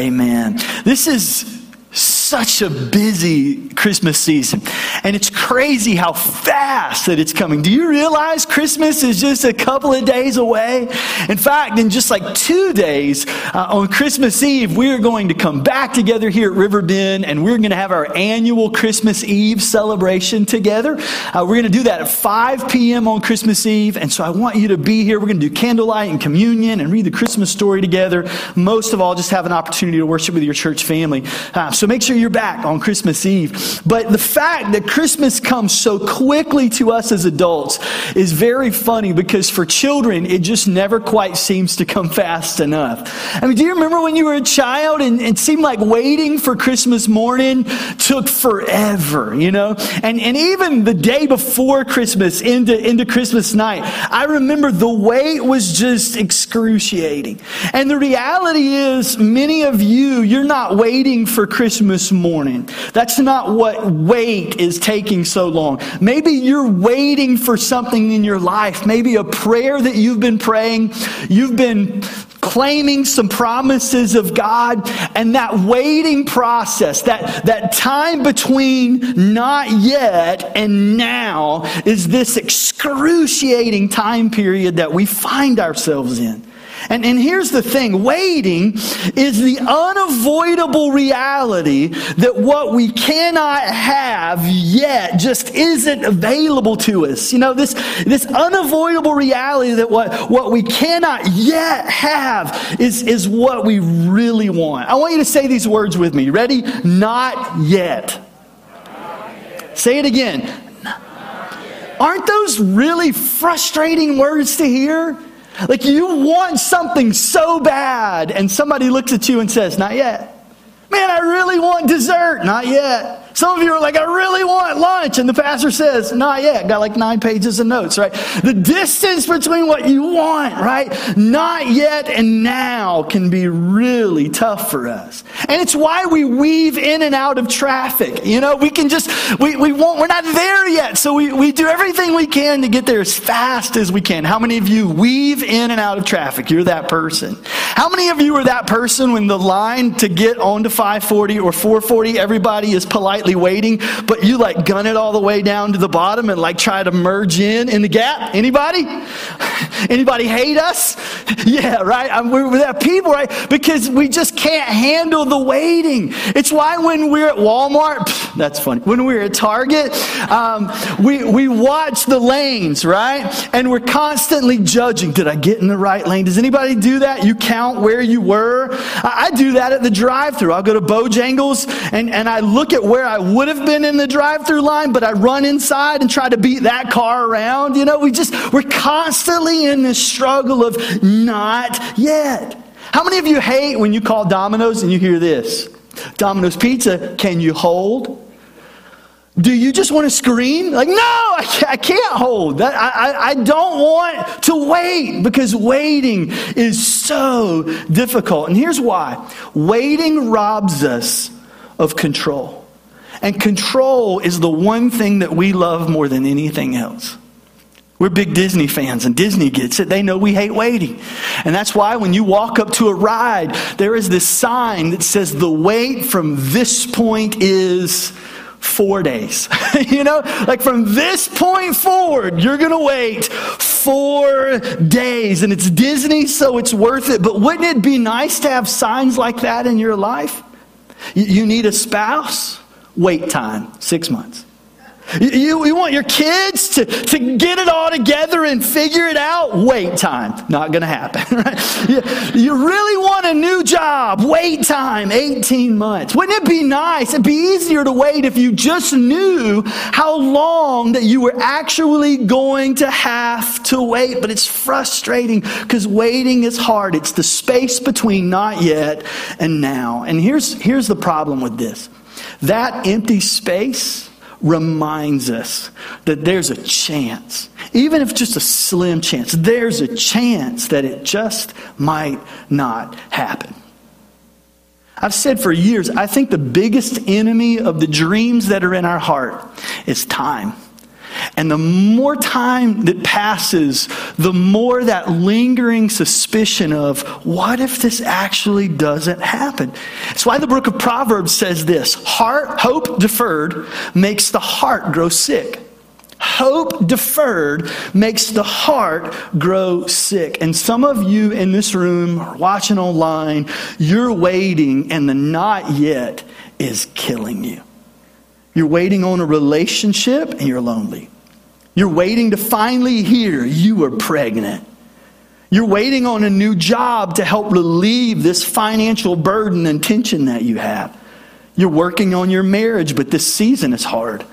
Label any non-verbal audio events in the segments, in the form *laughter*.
Amen. This is such a busy Christmas season. And it's crazy how fast that it's coming. Do you realize Christmas is just a couple of days away? In fact, in just like two days, uh, on Christmas Eve, we are going to come back together here at Riverbend and we're going to have our annual Christmas Eve celebration together. Uh, we're going to do that at 5 p.m. on Christmas Eve. And so I want you to be here. We're going to do candlelight and communion and read the Christmas story together. Most of all, just have an opportunity to worship with your church family. Uh, so make sure you're back on Christmas Eve. But the fact that Christmas comes so quickly to us as adults is very funny because for children, it just never quite seems to come fast enough. I mean, do you remember when you were a child and it seemed like waiting for Christmas morning took forever, you know? And, and even the day before Christmas into, into Christmas night, I remember the wait was just excruciating. And the reality is, many of you, you're not waiting for Christmas morning. That's not what wait is taking so long. Maybe you're waiting for something in your life, maybe a prayer that you've been praying, you've been claiming some promises of God, and that waiting process, that, that time between not yet and now, is this excruciating time period that we find ourselves in. And, and here's the thing waiting is the unavoidable reality that what we cannot have yet just isn't available to us. You know, this, this unavoidable reality that what, what we cannot yet have is, is what we really want. I want you to say these words with me. Ready? Not yet. Not yet. Say it again. Aren't those really frustrating words to hear? Like you want something so bad, and somebody looks at you and says, Not yet. Man, I really want dessert. Not yet. Some of you are like, I really want lunch. And the pastor says, not yet. Got like nine pages of notes, right? The distance between what you want, right? Not yet and now can be really tough for us. And it's why we weave in and out of traffic. You know, we can just, we, we won't, we're not there yet. So we, we do everything we can to get there as fast as we can. How many of you weave in and out of traffic? You're that person. How many of you are that person when the line to get onto 540 or 440, everybody is polite politely waiting, but you like gun it all the way down to the bottom and like try to merge in in the gap? Anybody? *laughs* Anybody hate us? *laughs* Yeah, right? I'm, we're that people, right? Because we just can't handle the waiting. It's why when we're at Walmart, *laughs* that's funny. When we're at Target, um, we, we watch the lanes, right? And we're constantly judging. Did I get in the right lane? Does anybody do that? You count where you were? I, I do that at the drive through. I'll go to Bojangles and, and I look at where I would have been in the drive through line, but I run inside and try to beat that car around. You know, we just, we're constantly in this struggle of not yet. How many of you hate when you call Domino's and you hear this? Domino's Pizza, can you hold? Do you just want to scream? Like, no, I can't hold. That, I, I don't want to wait because waiting is so difficult. And here's why waiting robs us of control. And control is the one thing that we love more than anything else. We're big Disney fans, and Disney gets it. They know we hate waiting. And that's why when you walk up to a ride, there is this sign that says the wait from this point is four days. *laughs* you know, like from this point forward, you're going to wait four days. And it's Disney, so it's worth it. But wouldn't it be nice to have signs like that in your life? You need a spouse? Wait time, six months. You, you want your kids to, to get it all together and figure it out? Wait time. Not going to happen. *laughs* Right? You, you really want a new job? Wait time, 18 months. Wouldn't it be nice? It'd be easier to wait if you just knew how long that you were actually going to have to wait. But it's frustrating because waiting is hard. It's the space between not yet and now. And here's, here's the problem with this that empty space reminds us that there's a chance, even if just a slim chance, there's a chance that it just might not happen. I've said for years, I think the biggest enemy of the dreams that are in our heart is time. And the more time that passes, the more that lingering suspicion of what if this actually doesn't happen? That's why the book of Proverbs says this heart, hope deferred makes the heart grow sick. Hope deferred makes the heart grow sick. And some of you in this room watching online, you're waiting and the not yet is killing you. You're waiting on a relationship and you're lonely. You're waiting to finally hear you are pregnant. You're waiting on a new job to help relieve this financial burden and tension that you have. You're working on your marriage, but this season is hard.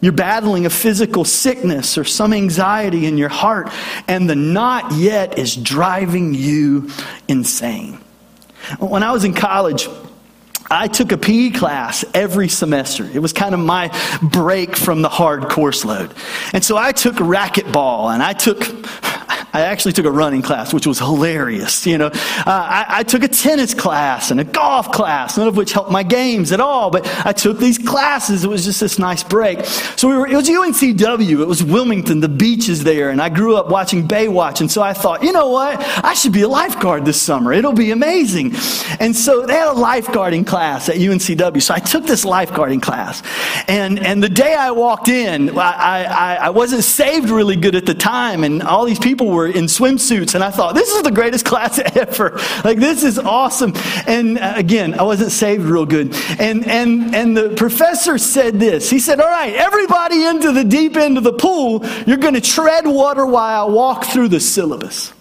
You're battling a physical sickness or some anxiety in your heart, and the not yet is driving you insane. When I was in college, I took a PE class every semester. It was kind of my break from the hard course load. And so I took racquetball and I took I actually took a running class, which was hilarious. You know, uh, I, I, took a tennis class and a golf class, none of which helped my games at all. But I took these classes. It was just this nice break. So we were. It was UNCW. It was Wilmington. The beaches there, and I grew up watching Baywatch. And so I thought, you know what? I should be a lifeguard this summer. It'll be amazing. And so they had a lifeguarding class at UNCW. So I took this lifeguarding class, and and the day I walked in, I I, I wasn't saved really good at the time, and all these people were in swimsuits, and I thought, this is the greatest *laughs* class ever. Like, this is awesome. And uh, again, I wasn't saved real good. And, and, and the professor said this He said, All right, everybody into the deep end of the pool, you're going to tread water while I walk through the syllabus.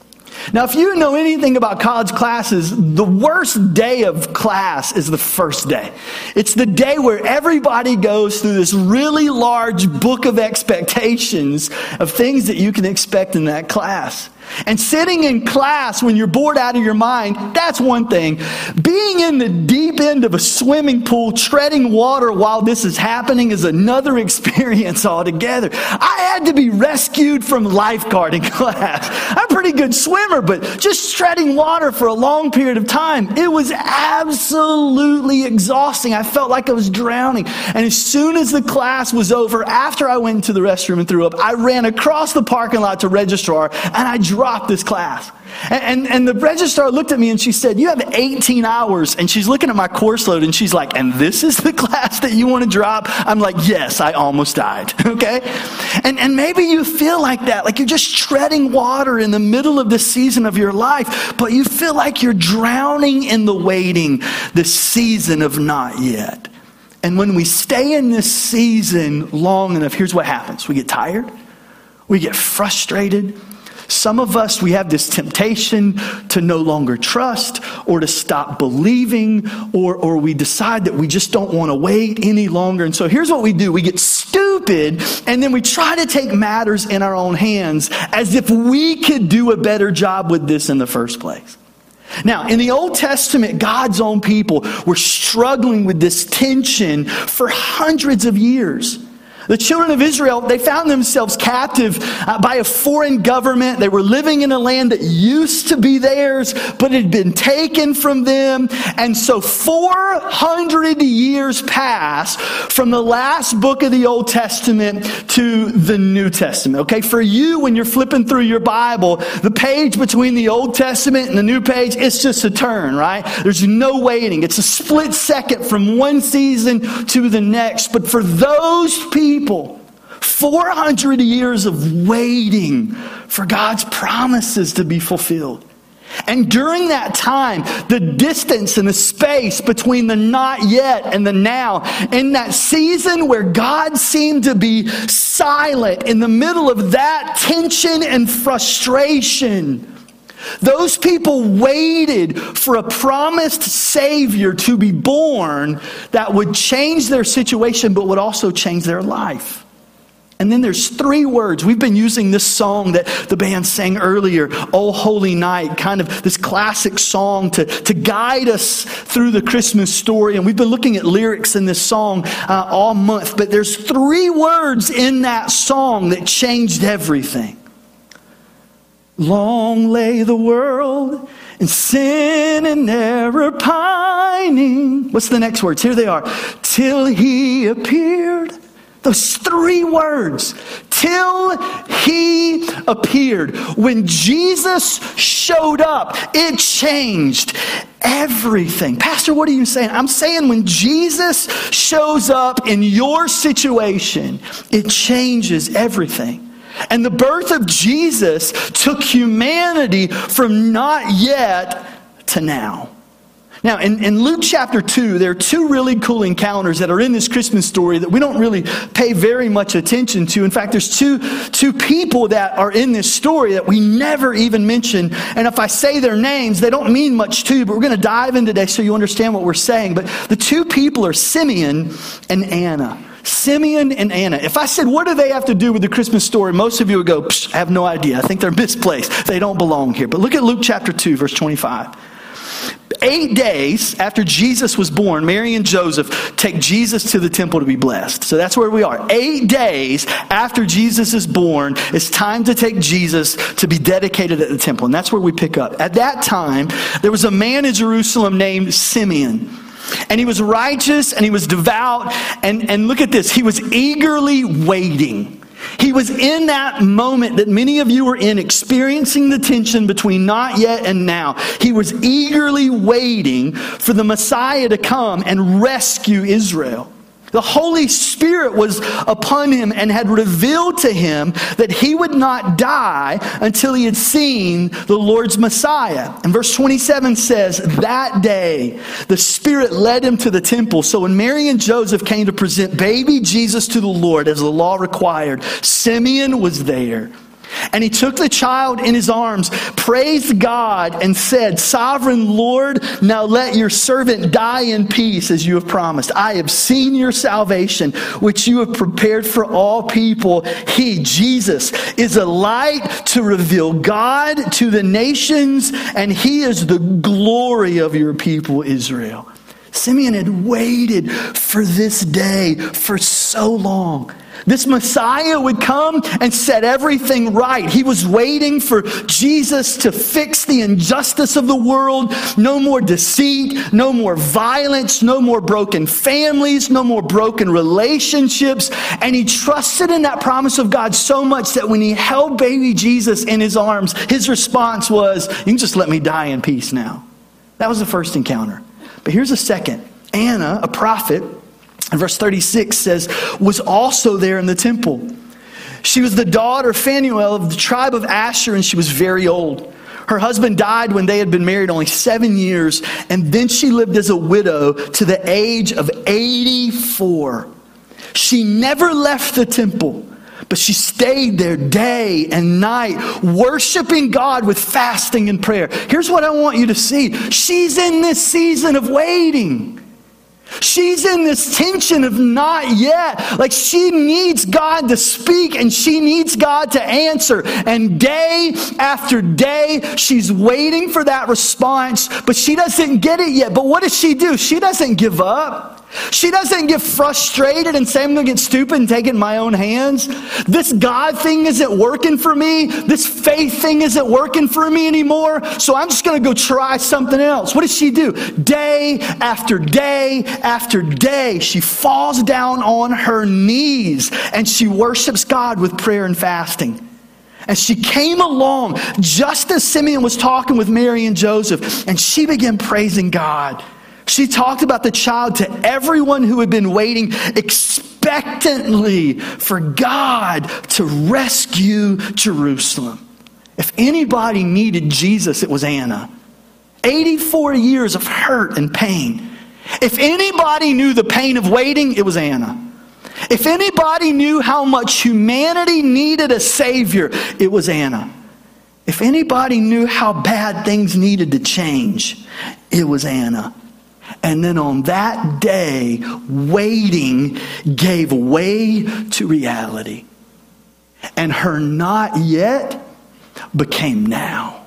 Now, if you know anything about college classes, the worst day of class is the first day. It's the day where everybody goes through this really large book of expectations of things that you can expect in that class. And sitting in class when you're bored out of your mind, that's one thing. Being in the deep end of a swimming pool, treading water while this is happening is another *laughs* experience altogether. I had to be rescued from lifeguarding *laughs* class. I'm a pretty good swimmer, but just treading water for a long period of time, it was absolutely exhausting. I felt like I was drowning. And as soon as the class was over, after I went to the restroom and threw up, I ran across the parking lot to registrar and I drop this class. And, and, and, the registrar looked at me and she said, You have 18 hours. And she's looking at my course load and she's like, And this is the *laughs* class that you want to drop? I'm like, Yes, I almost died. *laughs* Okay? And, and maybe you feel like that, like you're just treading water in the middle of the season of your life, but you feel like you're drowning in the waiting, the season of not yet. And when we stay in this season long enough, here's what happens we get tired, we get frustrated some of us, we have this temptation to no longer trust or to stop believing, or, or we decide that we just don't want to wait any longer. And so here's what we do we get stupid, and then we try to take matters in our own hands as if we could do a better job with this in the first place. Now, in the Old Testament, God's own people were struggling with this tension for hundreds of years. The children of Israel, they found themselves captive uh, by a foreign government. They were living in a land that used to be theirs, but had been taken from them. And so 400 years pass from the last book of the Old Testament to the New Testament. Okay, for you, when you're flipping through your Bible, the page between the Old Testament and the New page, it's just a turn, right? There's no waiting. It's a split second from one season to the next. But for those people, people. 400 years of waiting for God's promises to be fulfilled. And during that time, the distance and the space between the not yet and the now, in that season where God seemed to be silent in the middle of that tension and frustration, those people waited for a promised Savior to be born that would change their situation but would also change their life. And then there's three words. We've been using this song that the band sang earlier, Oh Holy Night, kind of this classic song to, to guide us through the Christmas story. And we've been looking at lyrics in this song uh, all month. But there's three words in that song that changed everything. Long lay the world in sin and error pining. What's the next words? Here they are. Till he appeared. Those three words. Till he appeared. When Jesus showed up, it changed everything. Pastor, what are you saying? I'm saying when Jesus shows up in your situation, it changes everything. And the birth of Jesus took humanity from not yet to now. Now, in, in, Luke chapter 2, there are two really cool encounters that are in this Christmas story that we don't really pay very much attention to. In fact, there's two, two people that are in this story that we never even mention. And if I say their names, they don't mean much to you, but we're going to dive in today so you understand what we're saying. But the two people are Simeon and Anna. Simeon and Anna. If I said, what do they have to do with the Christmas story? Most of you would go, I have no idea. I think they're misplaced. They don't belong here. But look at Luke chapter 2, verse 25. Eight days after Jesus was born, Mary and Joseph take Jesus to the temple to be blessed. So that's where we are. Eight days after Jesus is born, it's time to take Jesus to be dedicated at the temple. And that's where we pick up. At that time, there was a man in Jerusalem named Simeon. And he was righteous and he was devout. And, and look at this, he was eagerly waiting he was in that moment that many of you are in, experiencing the tension between not yet and now. He was eagerly waiting for the Messiah to come and rescue Israel. The Holy Spirit was upon him and had revealed to him that he would not die until he had seen the Lord's Messiah. And verse 27 says, That day the Spirit led him to the temple. So when Mary and Joseph came to present baby Jesus to the Lord as the law required, Simeon was there. And he took the child in his arms, praised God, and said, Sovereign Lord, now let your servant die in peace as you have promised. I have seen your salvation, which you have prepared for all people. He, Jesus, is a light to reveal God to the nations, and he is the glory of your people, Israel. Simeon had waited for this day for so long. This Messiah would come and set everything right. He was waiting for Jesus to fix the injustice of the world. No more deceit, no more violence, no more broken families, no more broken relationships. And he trusted in that promise of God so much that when he held baby Jesus in his arms, his response was, You can just let me die in peace now. That was the first encounter. But here's a second. Anna, a prophet, and verse 36 says, was also there in the temple. She was the daughter, of Phanuel, of the tribe of Asher, and she was very old. Her husband died when they had been married only seven years, and then she lived as a widow to the age of 84. She never left the temple, but she stayed there day and night, worshiping God with fasting and prayer. Here's what I want you to see she's in this season of waiting. She's in this tension of not yet. Like she needs God to speak and she needs God to answer. And day after day, she's waiting for that response, but she doesn't get it yet. But what does she do? She doesn't give up. She doesn't get frustrated and say, I'm going to get stupid and take it in my own hands. This God thing isn't working for me. This faith thing isn't working for me anymore. So I'm just going to go try something else. What does she do? Day after day after day, she falls down on her knees and she worships God with prayer and fasting. And she came along just as Simeon was talking with Mary and Joseph, and she began praising God. She talked about the child to everyone who had been waiting expectantly for God to rescue Jerusalem. If anybody needed Jesus, it was Anna. 84 years of hurt and pain. If anybody knew the pain of waiting, it was Anna. If anybody knew how much humanity needed a Savior, it was Anna. If anybody knew how bad things needed to change, it was Anna. And then on that day, waiting gave way to reality. And her not yet became now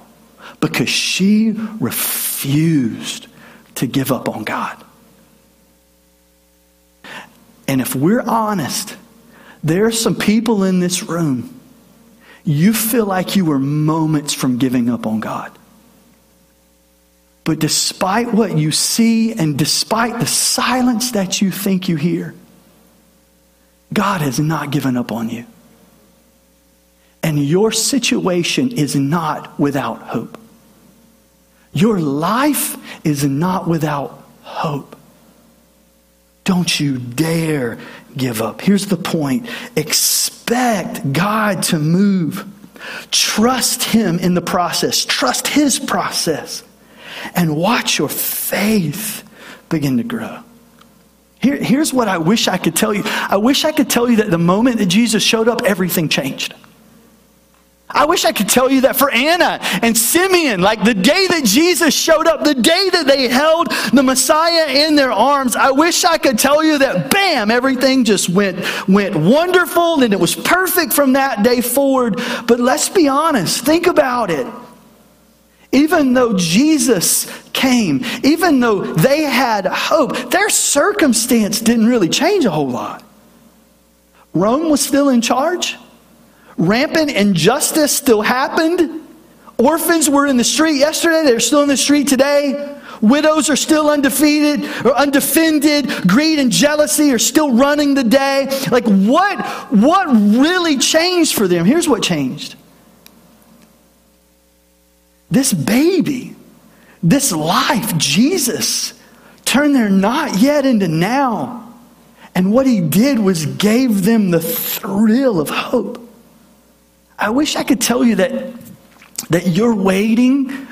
because she refused to give up on God. And if we're honest, there are some people in this room, you feel like you were moments from giving up on God. But despite what you see and despite the silence that you think you hear, God has not given up on you. and your situation is not without hope. Your life is not without hope. Don't you dare give up. Here's the point expect God to move. Trust Him in the process, trust His process, and watch your faith begin to grow. Here, here's what I wish I could tell you. I wish I could tell you that the moment that Jesus showed up, everything changed. I wish I could tell you that for Anna and Simeon, like the day that Jesus showed up, the day that they held the Messiah in their arms, I wish I could tell you that bam, everything just went, went wonderful and it was perfect from that day forward. But let's be honest, think about it. Even though Jesus came, even though they had hope, their circumstance didn't really change a whole lot. Rome was still in charge. Rampant injustice still happened. Orphans were in the street yesterday, they're still in the street today. Widows are still undefeated or undefended. Greed and jealousy are still running the day. Like what what really changed for them? Here's what changed. This baby, this life, Jesus, turned their not yet into now. And what he did was gave them the thrill of hope. I wish I could tell you that, that you're waiting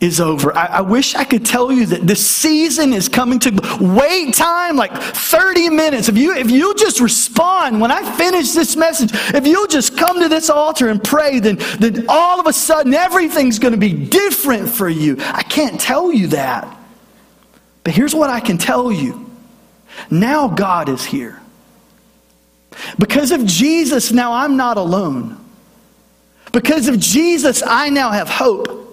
is over. I, I, wish I could tell you that this season is coming to wait time like 30 minutes. If you if you just respond when I finish this message, if you'll just come to this altar and pray, then, then all of a sudden everything's going to be different for you. I can't tell you that. But here's what I can tell you. Now God is here. Because of Jesus, now I'm not alone. Because of Jesus, I now have hope.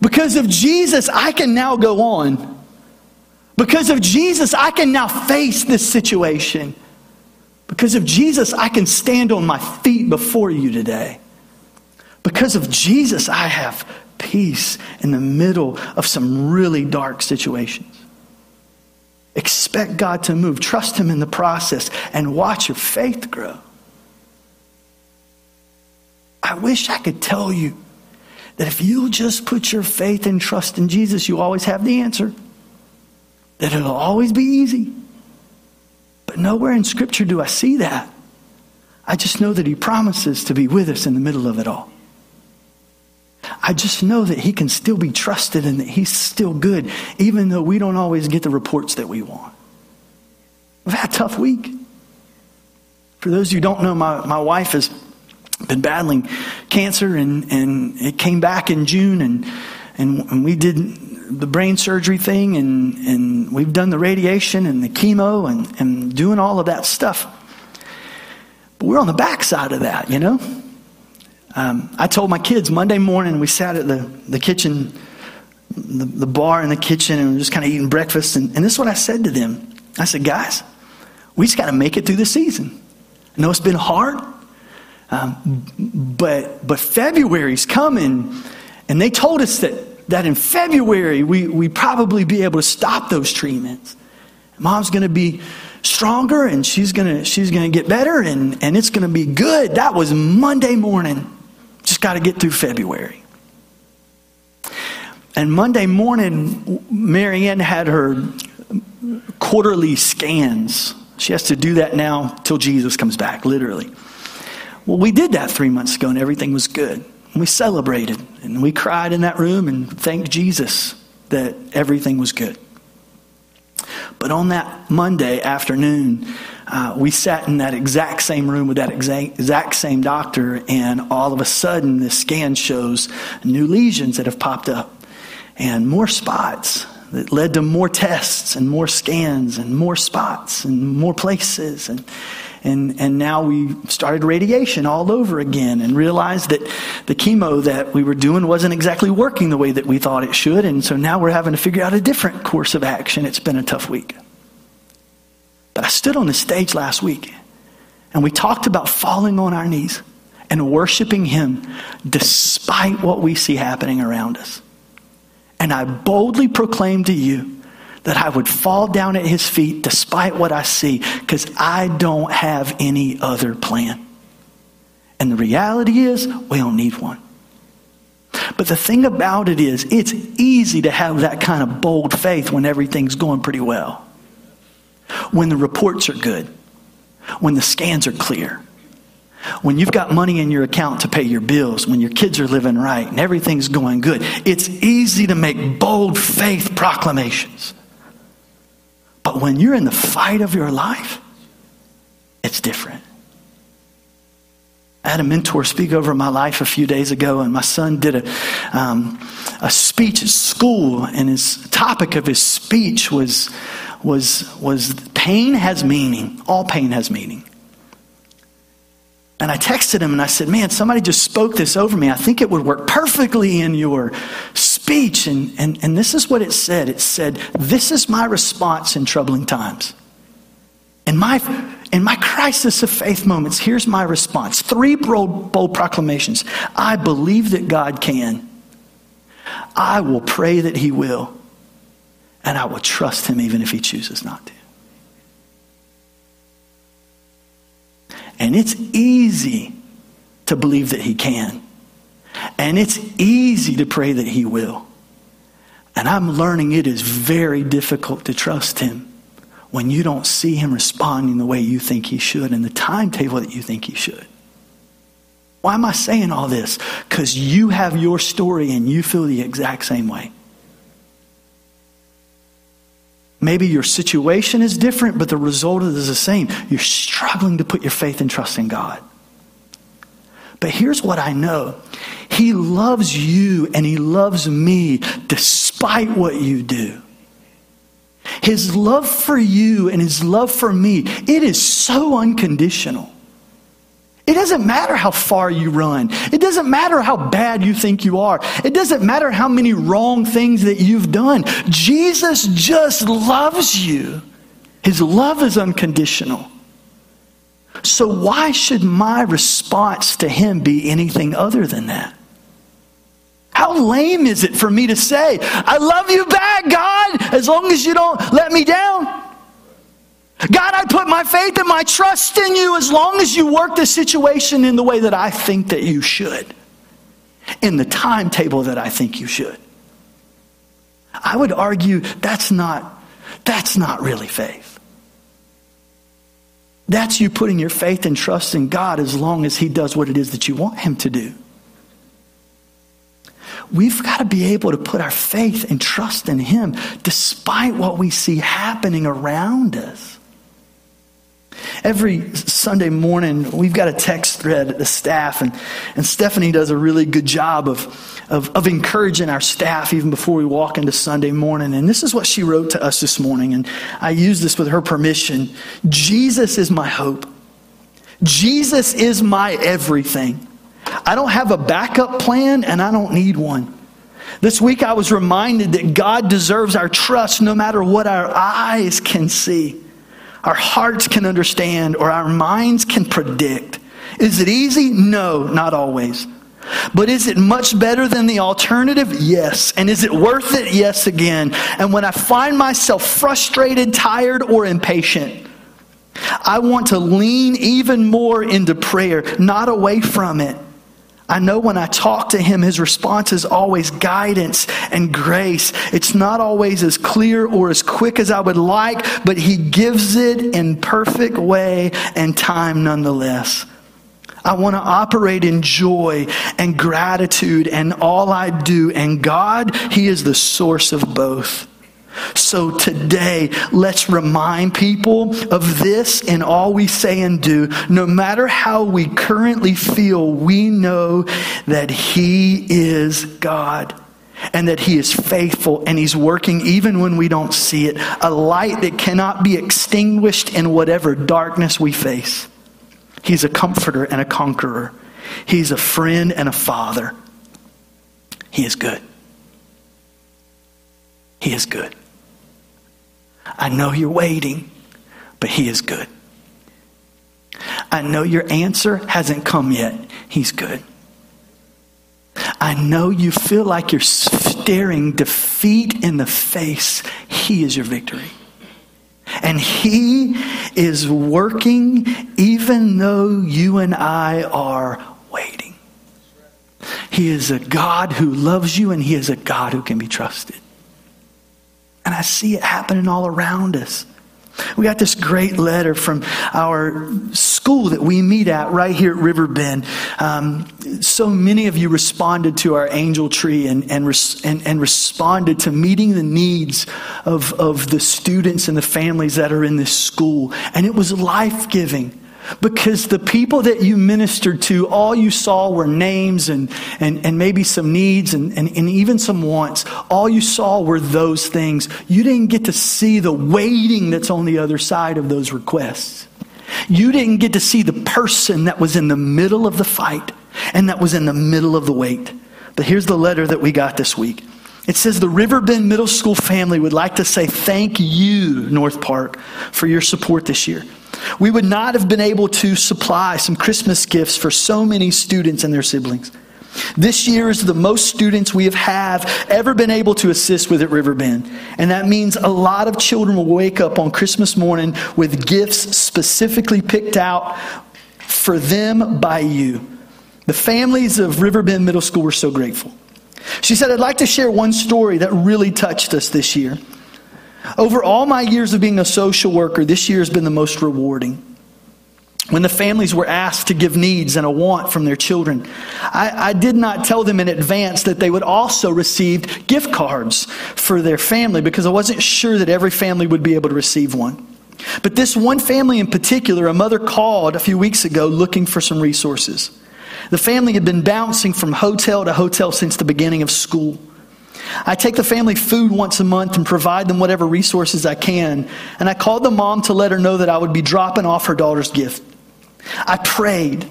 Because of Jesus, I can now go on. Because of Jesus, I can now face this situation. Because of Jesus, I can stand on my feet before you today. Because of Jesus, I have peace in the middle of some really dark situations. Expect God to move, trust Him in the process, and watch your faith grow. I wish I could tell you that if you just put your faith and trust in Jesus, you always have the answer. That it'll always be easy. But nowhere in Scripture do I see that. I just know that He promises to be with us in the middle of it all. I just know that He can still be trusted and that He's still good, even though we don't always get the reports that we want. We've had a tough week. For those who don't know, my, my wife is been battling cancer, and, and it came back in June, and, and, and we did the brain surgery thing, and, and we've done the radiation and the chemo and, and doing all of that stuff. But we're on the backside of that, you know? Um, I told my kids Monday morning, we sat at the, the kitchen, the, the bar in the kitchen, and we are just kind of eating breakfast. And, and this is what I said to them I said, guys, we just got to make it through the season. I know it's been hard. Um, but, but February's coming, and they told us that, that in February we, we probably be able to stop those treatments. Mom's going to be stronger and she's going to she's to get better and, and it's going to be good. That was Monday morning. Just got to get through February. And Monday morning, Marianne had her quarterly scans. She has to do that now till Jesus comes back, literally. Well, we did that three months ago and everything was good. We celebrated and we cried in that room and thanked Jesus that everything was good. But on that Monday afternoon, uh, we sat in that exact same room with that exact, exact same doctor, and all of a sudden, the scan shows new lesions that have popped up and more spots that led to more tests and more scans and more spots and more places. And, and, and now we started radiation all over again and realized that the chemo that we were doing wasn't exactly working the way that we thought it should. And so now we're having to figure out a different course of action. It's been a tough week. But I stood on the stage last week and we talked about falling on our knees and worshiping Him despite what we see happening around us. And I boldly proclaim to you that I would fall down at his feet despite what I see because I don't have any other plan. And the reality is, we don't need one. But the thing about it is, it's easy to have that kind of bold faith when everything's going pretty well, when the reports are good, when the scans are clear, when you've got money in your account to pay your bills, when your kids are living right and everything's going good. It's easy to make bold faith proclamations. But when you're in the fight of your life, it's different. I had a mentor speak over my life a few days ago, and my son did a, um, a speech at school, and his topic of his speech was, was, was pain has meaning. All pain has meaning. And I texted him and I said, Man, somebody just spoke this over me. I think it would work perfectly in your speech. And, and, and this is what it said it said, This is my response in troubling times. In my, in my crisis of faith moments, here's my response three bold, bold proclamations. I believe that God can, I will pray that He will, and I will trust Him even if He chooses not to. And it's easy to believe that He can. And it's easy to pray that He will. And I'm learning it is very difficult to trust Him when you don't see Him responding the way you think He should and the timetable that you think He should. Why am I saying all this? Because you have your story and you feel the exact same way. Maybe your situation is different, but the result is the same. You're struggling to put your faith and trust in God. But here's what I know He loves you and He loves me despite what you do. His love for you and His love for me, it is so unconditional. It doesn't matter how far you run. It doesn't matter how bad you think you are. It doesn't matter how many wrong things that you've done. Jesus just loves you. His love is unconditional. So, why should my response to him be anything other than that? How lame is it for me to say, I love you back, God, as long as you don't let me down? God, I put my faith and my trust in you as long as you work the situation in the way that I think that you should, in the timetable that I think you should. I would argue that's not, that's not really faith. That's you putting your faith and trust in God as long as He does what it is that you want Him to do. We've got to be able to put our faith and trust in Him despite what we see happening around us. Every Sunday morning, we've got a text thread at the staff, and, and Stephanie does a really good job of, of, of encouraging our staff even before we walk into Sunday morning. And this is what she wrote to us this morning, and I use this with her permission Jesus is my hope, Jesus is my everything. I don't have a backup plan, and I don't need one. This week, I was reminded that God deserves our trust no matter what our eyes can see our hearts can understand or our minds can predict. Is it easy? No, not always. But is it much better than the alternative? Yes. And is it worth it? Yes, again. And when I find myself frustrated, tired, or impatient, I want to lean even more into prayer, not away from it. I know when I talk to him, his response is always guidance and grace. It's not always as clear or as quick as I would like, but he gives it in perfect way and time nonetheless. I want to operate in joy and gratitude and all I do. And God, He is the source of both. So today, let's remind people of this in all we say and do. No matter how we currently feel, we know that He is God and that He is faithful and He's working even when we don't see it. A light that cannot be extinguished in whatever darkness we face. He's a comforter and a conqueror, He's a friend and a father. He is good. He is good. I know you're waiting, but He is good. I know your answer hasn't come yet. He's good. I know you feel like you're staring defeat in the face. He is your victory. And He is working even though you and I are waiting. He is a God who loves you and He is a God who can be trusted. And I see it happening all around us. We got this great letter from our school that we meet at right here at Riverbend. Um, so many of you responded to our angel tree and, and, res- and, and responded to meeting the needs of, of the students and the families that are in this school. And it was life giving because the people that you ministered to, all you saw were names and, and, and maybe some needs and, and, and even some wants. All you saw were those things. You didn't get to see the waiting that's on the other side of those requests. You didn't get to see the person that was in the middle of the fight and that was in the middle of the wait. But here's the letter that we got this week. It says the Riverbend Middle School family would like to say thank you, North Park, for your support this year. We would not have been able to supply some Christmas gifts for so many students and their siblings. This year is the most students we have have ever been able to assist with at Riverbend. And that means a lot of children will wake up on Christmas morning with gifts specifically picked out for them by you. The families of Riverbend Middle School were so grateful. She said, I'd like to share one story that really touched us this year. Over all my years of being a social worker, this year has been the most rewarding. When the families were asked to give needs and a want from their children, I, I, did not tell them in advance that they would also receive gift cards for their family because I wasn't sure that every family would be able to receive one. But this one family in particular, a mother called a few weeks ago looking for some resources. The family had been bouncing from hotel to hotel since the beginning of school. I take the family food once a month and provide them whatever resources I can. And I called the mom to let her know that I would be dropping off her daughter's gift. I prayed.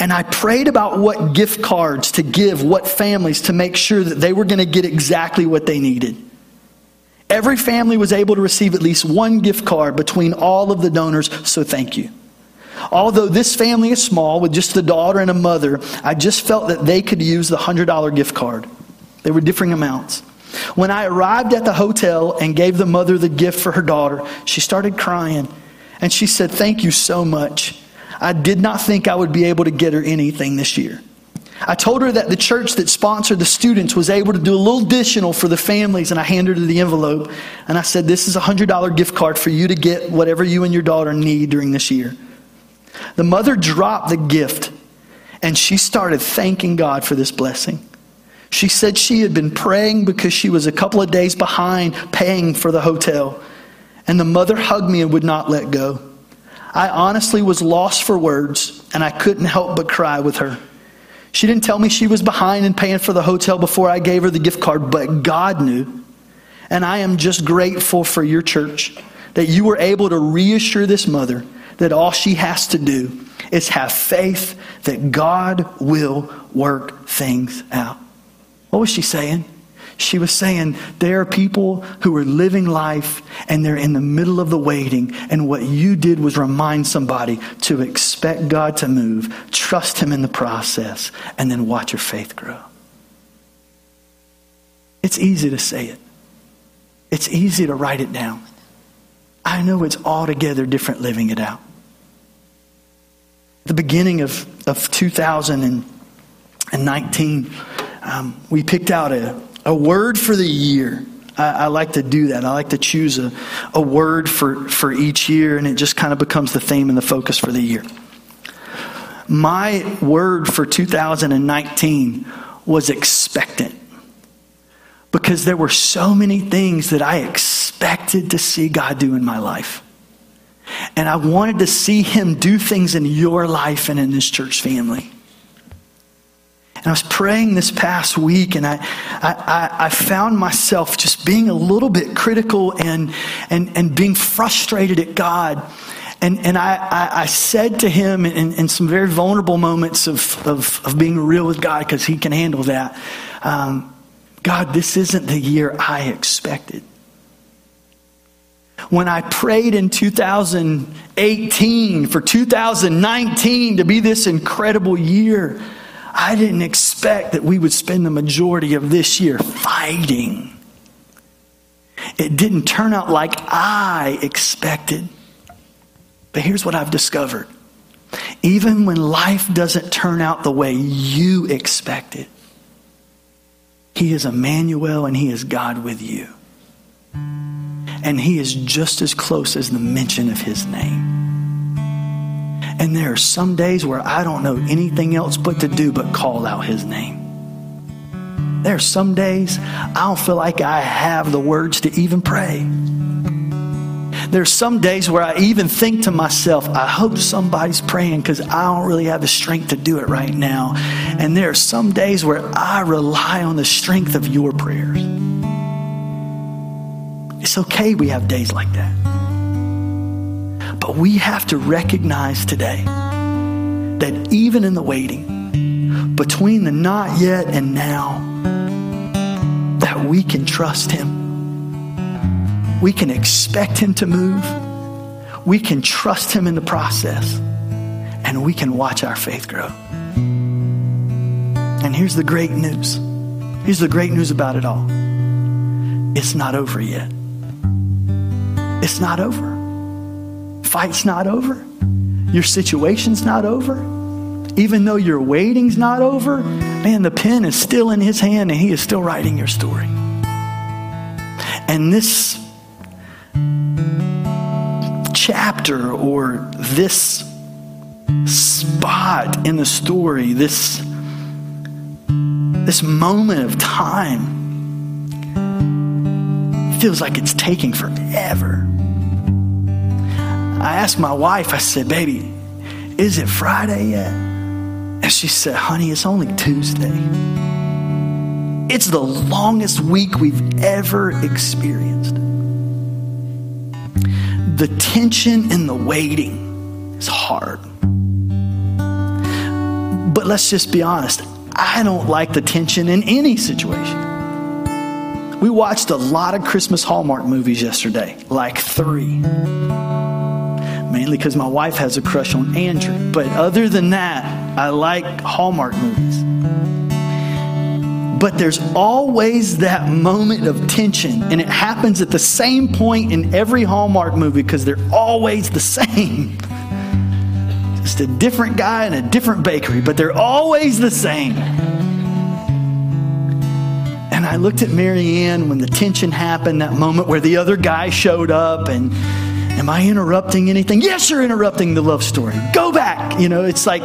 And I prayed about what gift cards to give what families to make sure that they were going to get exactly what they needed. Every family was able to receive at least one gift card between all of the donors, so thank you. Although this family is small with just the daughter and a mother, I just felt that they could use the $100 gift card. They were differing amounts. When I arrived at the hotel and gave the mother the gift for her daughter, she started crying. And she said, Thank you so much. I did not think I would be able to get her anything this year. I told her that the church that sponsored the students was able to do a little additional for the families, and I handed her the envelope. And I said, This is a $100 gift card for you to get whatever you and your daughter need during this year. The mother dropped the gift, and she started thanking God for this blessing. She said she had been praying because she was a couple of days behind paying for the hotel. And the mother hugged me and would not let go. I honestly was lost for words, and I couldn't help but cry with her. She didn't tell me she was behind in paying for the hotel before I gave her the gift card, but God knew. And I am just grateful for your church that you were able to reassure this mother that all she has to do is have faith that God will work things out. What was she saying? She was saying there are people who are living life and they're in the middle of the waiting. And what you did was remind somebody to expect God to move, trust Him in the process, and then watch your faith grow. It's easy to say it, it's easy to write it down. I know it's altogether different living it out. The beginning of, of 2019, um, we picked out a, a word for the year. I, I, like to do that. I like to choose a, a word for, for each year, and it just kind of becomes the theme and the focus for the year. My word for 2019 was expectant because there were so many things that I expected to see God do in my life. And I wanted to see Him do things in your life and in this church family. I was praying this past week, and I, I, I, found myself just being a little bit critical and, and, and being frustrated at God. And, and I, I, I said to him in, in some very vulnerable moments of, of, of being real with God, because he can handle that um, God, this isn't the year I expected. When I prayed in 2018 for 2019 to be this incredible year, I didn't expect that we would spend the majority of this year fighting. It didn't turn out like I expected. But here's what I've discovered Even when life doesn't turn out the way you expect it, He is Emmanuel and He is God with you. And He is just as close as the mention of His name. And there are some days where I don't know anything else but to do but call out His name. There are some days I don't feel like I have the words to even pray. There's some days where I even think to myself, I hope somebody's praying because I don't really have the strength to do it right now. And there are some days where I rely on the strength of your prayers. It's okay we have days like that. But we have to recognize today that even in the waiting, between the not yet and now, that we can trust Him we can expect Him to move. We can trust Him in the process. And we can watch our faith grow. And here's the great news. Here's the great news about it all it's not over yet. It's not over. Fight's not over. Your situation's not over. Even though your waiting's not over, man, the pen is still in his hand and he is still writing your story. And this chapter or this spot in the story, this, this moment of time, feels like it's taking forever. I asked my wife, I said, baby, is it Friday yet? And she said, honey, it's only Tuesday. It's the longest week we've ever experienced the tension and the waiting is hard. But let's just be honest. I don't like the tension in any situation. We watched a lot of Christmas Hallmark movies yesterday, like three. Mainly because my wife has a crush on Andrew. But other than that, I like Hallmark movies. But there's always that moment of tension, and it happens at the same point in every Hallmark movie because they're always the same. *laughs* Just a different guy in a different bakery, but they're always the same. And I looked at Marianne when the tension happened, that moment where the other guy showed up, and am I interrupting anything? Yes, you're interrupting the love story. Go back. You know, it's like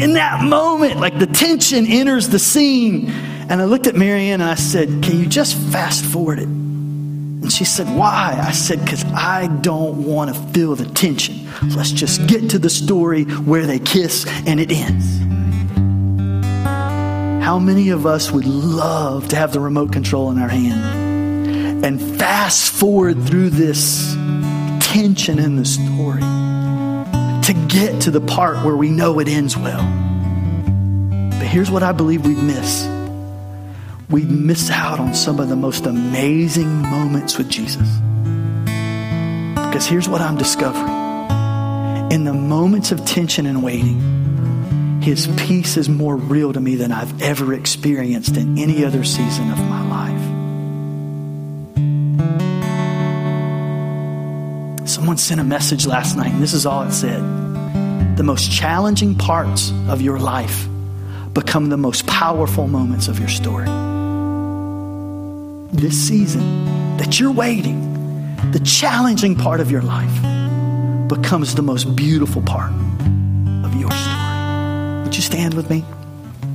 in that moment, like the tension enters the scene and I looked at Marianne and I said, Can you just fast forward it? And she said, Why? I said, Because I don't want to feel the tension. Let's just get to the story where they kiss and it ends. How many of us would love to have the remote control in our hand and fast forward through this tension in the story to get to the part where we know it ends well? But here's what I believe we'd miss we'd miss out on some of the most amazing moments with Jesus. Because here's what I'm discovering in the moments of tension and waiting, His peace is more real to me than I've ever experienced in any other season of my life. Someone sent a message last night, and this is all it said. The most challenging parts of your life become the most powerful moments of your story this season that you're waiting, the challenging part of your life becomes the most beautiful part of your story. Would you stand with me?